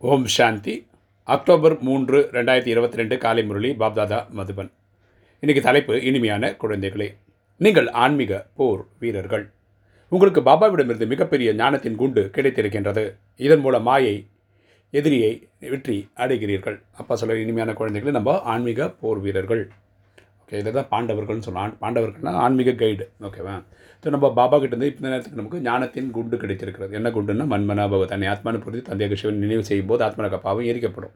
ஓம் சாந்தி. October மூன்று ரெண்டாயிரத்தி இருபத்தி ரெண்டு காலை முரளி பாப்தாதா மதுபன். இன்றைக்கு தலைப்பு இனிமையான குழந்தைகளே. நீங்கள் ஆன்மீக போர் வீரர்கள். உங்களுக்கு பாபாவிடமிருந்து மிகப்பெரிய ஞானத்தின் குண்டு கிடைத்திருக்கின்றது. இதன் மூலம் மாயை எதிரியை வெற்றி அடைகிறீர்கள். அப்பா சொல்ல இனிமையான குழந்தைகளே நம்ம ஆன்மீக போர் வீரர்கள். ஓகே இதை தான் பாண்டவர்கள்னு சொல்லலாம் பாண்டவர்கள்னா ஆன்மீக கைடு ஓகேவா ஸோ நம்ம பாபா கிட்டேருந்து இந்த நேரத்துக்கு நமக்கு ஞானத்தின் குண்டு கிடைச்சிருக்கிறது என்ன குண்டுன்னா மண்மனா பவ தன்னை ஆத்மான புரிந்து தந்தையாக சிவன் நினைவு செய்யும் போது ஆத்மன பாவம் எரிக்கப்படும்.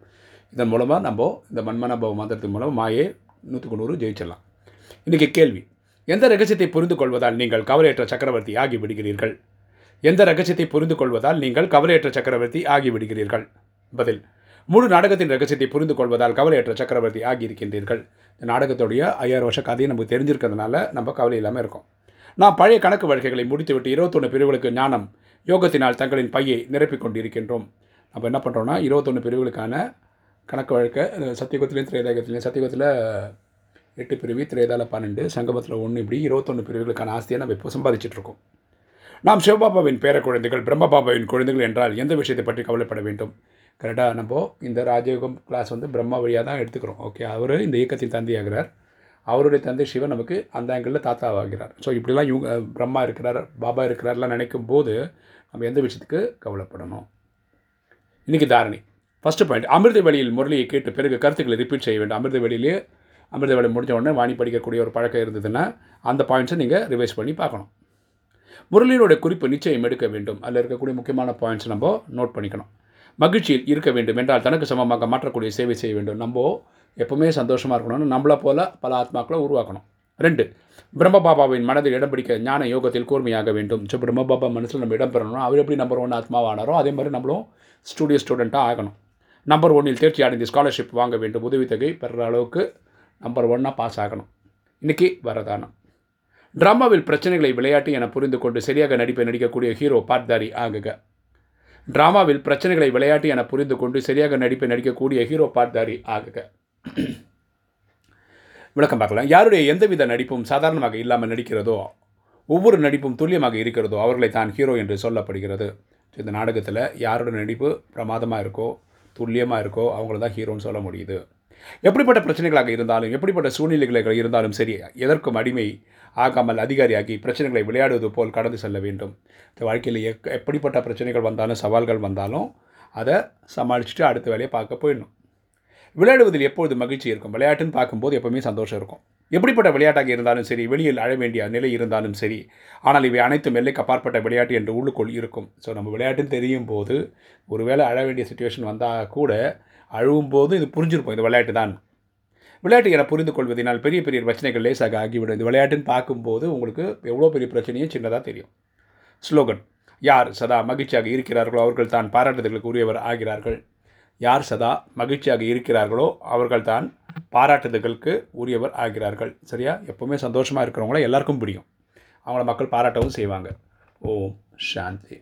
இதன் மூலமாக நம்ம இந்த மண்மனா பவ மந்திரத்தின் மூலம் மாயை நூற்றுக்கு நூறு ஜெயிச்சிடலாம். இன்றைக்கி கேள்வி எந்த ரகசியத்தை புரிந்து கொள்வதால் நீங்கள் கவலையற்ற சக்கரவர்த்தி ஆகி விடுகிறீர்கள்? எந்த ரகசியத்தை புரிந்து கொள்வதால் நீங்கள் கவலையற்ற சக்கரவர்த்தி ஆகி விடுகிறீர்கள்? பதில் முழு நாடகத்தின் ரகசியத்தை புரிந்து கொள்வதால் கவலையற்ற சக்கரவர்த்தி ஆகியிருக்கின்றீர்கள். இந்த நாடகத்துடைய ஐயாயிரம் வருஷ கதையை நமக்கு தெரிஞ்சிருக்கிறதுனால நம்ம கவலை இல்லாமல் இருக்கோம். நான் பழைய கணக்கு வழக்குகளை முடித்துவிட்டு இருபத்தொன்று பிரிவுகளுக்கு ஞானம் யோகத்தினால் தங்களின் பையை நிரப்பிக் கொண்டிருக்கின்றோம். நம்ம என்ன பண்ணுறோன்னா இருபத்தொன்று பிரிவுகளுக்கான கணக்கு வழக்கை சத்தியகுத்திலையும் திரேதாயகத்திலையும் சத்தியகுத்தில் எட்டு பிரிவு திரையதால பன்னெண்டு சங்கமத்தில் ஒன்று இப்படி இருபத்தொன்று பிரிவுகளுக்கான ஆஸ்தியை நம்ம இப்போ சம்பாதிச்சிட்ருக்கோம் நாம் சிவபாபாவின் பேர குழந்தைகள் பிரம்மபாபாவின் குழந்தைகள் என்றால் எந்த விஷயத்தை பற்றி கவலைப்பட வேண்டும்? கரெக்டாக நம்ம இந்த ராஜயோகம் கிளாஸ் வந்து பிரம்மா வழியாக தான் எடுத்துக்கிறோம். ஓகே அவர் இந்த இயக்கத்தின் தந்தையாகிறார். அவருடைய தந்தை சிவன் நமக்கு அந்த ஆங்கிளில் தாத்தாவாகிறார். ஸோ இப்படிலாம் இவங்க பிரம்மா இருக்கிறார் பாபா இருக்கிறார்லாம் நினைக்கும் போது நம்ம எந்த விஷயத்துக்கு கவலைப்படணும்? இன்றைக்கி தாரணி. ஃபஸ்ட்டு பாயிண்ட் அமிர்த வழியில் முரளியை கேட்டு பிறகு கருத்துக்களை ரிப்பீட் செய்ய வேண்டும். அமிர்த வழியிலே அமிர்த வழி முடிஞ்ச உடனே வாணி படிக்கக்கூடிய ஒரு பழக்கம் இருந்ததுன்னா அந்த பாயிண்ட்ஸை நீங்கள் ரிவைஸ் பண்ணி பார்க்கணும். முரளியினுடைய குறிப்பு நிச்சயம் எடுக்க வேண்டும். அதில் இருக்கக்கூடிய முக்கியமான பாயிண்ட்ஸ் நம்ம நோட் பண்ணிக்கணும். மகிழ்ச்சியில் இருக்க வேண்டும் என்றால் தனக்கு சமமாக மாற்றக்கூடிய சேவை செய்ய வேண்டும். நம்ம எப்போவுமே சந்தோஷமாக இருக்கணும்னு நம்மளை போல் பல ஆத்மாக்களை உருவாக்கணும். ரெண்டு பிரம்மபாபாவின் மனதில் இடம் பிடிக்க ஞான யோகத்தில் கூர்மையாக வேண்டும். ஸோ பிரம்மபாபா மனசில் நம்ம இடம் பெறணும் அவர் எப்படி நம்பர் ஒன் ஆத்மாவானாரோ அதே மாதிரி நம்மளும் ஸ்டூடியோ ஸ்டூடெண்ட்டாக ஆகணும். நம்பர் ஒன்னில் தேர்ச்சி அடைந்து ஸ்காலர்ஷிப் வாங்க வேண்டும். உதவித்தொகை பெறுற அளவுக்கு நம்பர் ஒன்னாக பாஸ் ஆகணும். இன்றைக்கி வரதானம். ட்ராமாவில் பிரச்சனைகளை விளையாட்டு என புரிந்து கொண்டு சரியாக நடிப்பை நடிக்கக்கூடிய ஹீரோ பார்த்தாரி ஆகுக. ட்ராமாவில் பிரச்சனைகளை விளையாட்டு என புரிந்து கொண்டு சரியாக நடிப்பை நடிக்கக்கூடிய ஹீரோ பார்த்தாரி ஆகுக. விளக்கம் பார்க்கலாம். யாருடைய எந்தவித நடிப்பும் சாதாரணமாக இல்லாமல் நடிக்கிறதோ ஒவ்வொரு நடிப்பும் துல்லியமாக இருக்கிறதோ அவர்களை தான் ஹீரோ என்று சொல்லப்படுகிறது. இந்த நாடகத்தில் யாரோட நடிப்பு பிரமாதமாக இருக்கோ துல்லியமாக இருக்கோ அவங்கள தான் ஹீரோன்னு சொல்ல முடியுது. எப்படிப்பட்ட பிரச்சனைகளாக இருந்தாலும் எப்படிப்பட்ட சூழ்நிலைகளாக இருந்தாலும் சரி எதற்கும் அடிமை ஆகாமல் அதிகாரியாகி பிரச்சனைகளை விளையாடுவது போல் கடந்து செல்ல வேண்டும். இந்த வாழ்க்கையில் எக் எப்படிப்பட்ட பிரச்சனைகள் வந்தாலும் சவால்கள் வந்தாலும் அதை சமாளிச்சுட்டு அடுத்த வேலையை பார்க்க போயிடணும். விளையாடுவதில் எப்பொழுது மகிழ்ச்சி இருக்கும்? விளையாட்டுன்னு பார்க்கும்போது எப்போவுமே சந்தோஷம் இருக்கும். எப்படிப்பட்ட விளையாட்டாக இருந்தாலும் சரி வெளியில் அழ வேண்டிய நிலை இருந்தாலும் சரி ஆனால் இவை அனைத்தும் எல்லைக்கு அப்பாற்பட்ட விளையாட்டு என்று உள்ளுக்குள் இருக்கும். ஸோ நம்ம விளையாட்டுன்னு தெரியும் போது ஒருவேளை அழ வேண்டிய சுச்சுவேஷன் வந்தால் கூட அழுவும் போது இது புரிஞ்சிருப்போம் இந்த விளையாட்டு தான். விளையாட்டு என புரிந்து கொள்வதனால் பெரிய பெரிய பிரச்சனைகள் லேசாக ஆகிவிடும். இந்த விளையாட்டுன்னு பார்க்கும்போது உங்களுக்கு எவ்வளோ பெரிய பிரச்சனையும் சின்னதாக தெரியும். ஸ்லோகன் யார் சதா மகிழ்ச்சியாக இருக்கிறார்களோ அவர்கள் தான் பாராட்டுதல்களுக்கு உரியவர் ஆகிறார்கள். யார் சதா மகிழ்ச்சியாக இருக்கிறார்களோ அவர்கள் தான் பாராட்டுதல்களுக்கு உரியவர் ஆகிறார்கள். சரியா? எப்போவுமே சந்தோஷமாக இருக்கிறவங்கள எல்லாருக்கும் பிடிக்கும். அவங்கள மக்கள் பாராட்டவும் செய்வாங்க. ஓம் சாந்தி.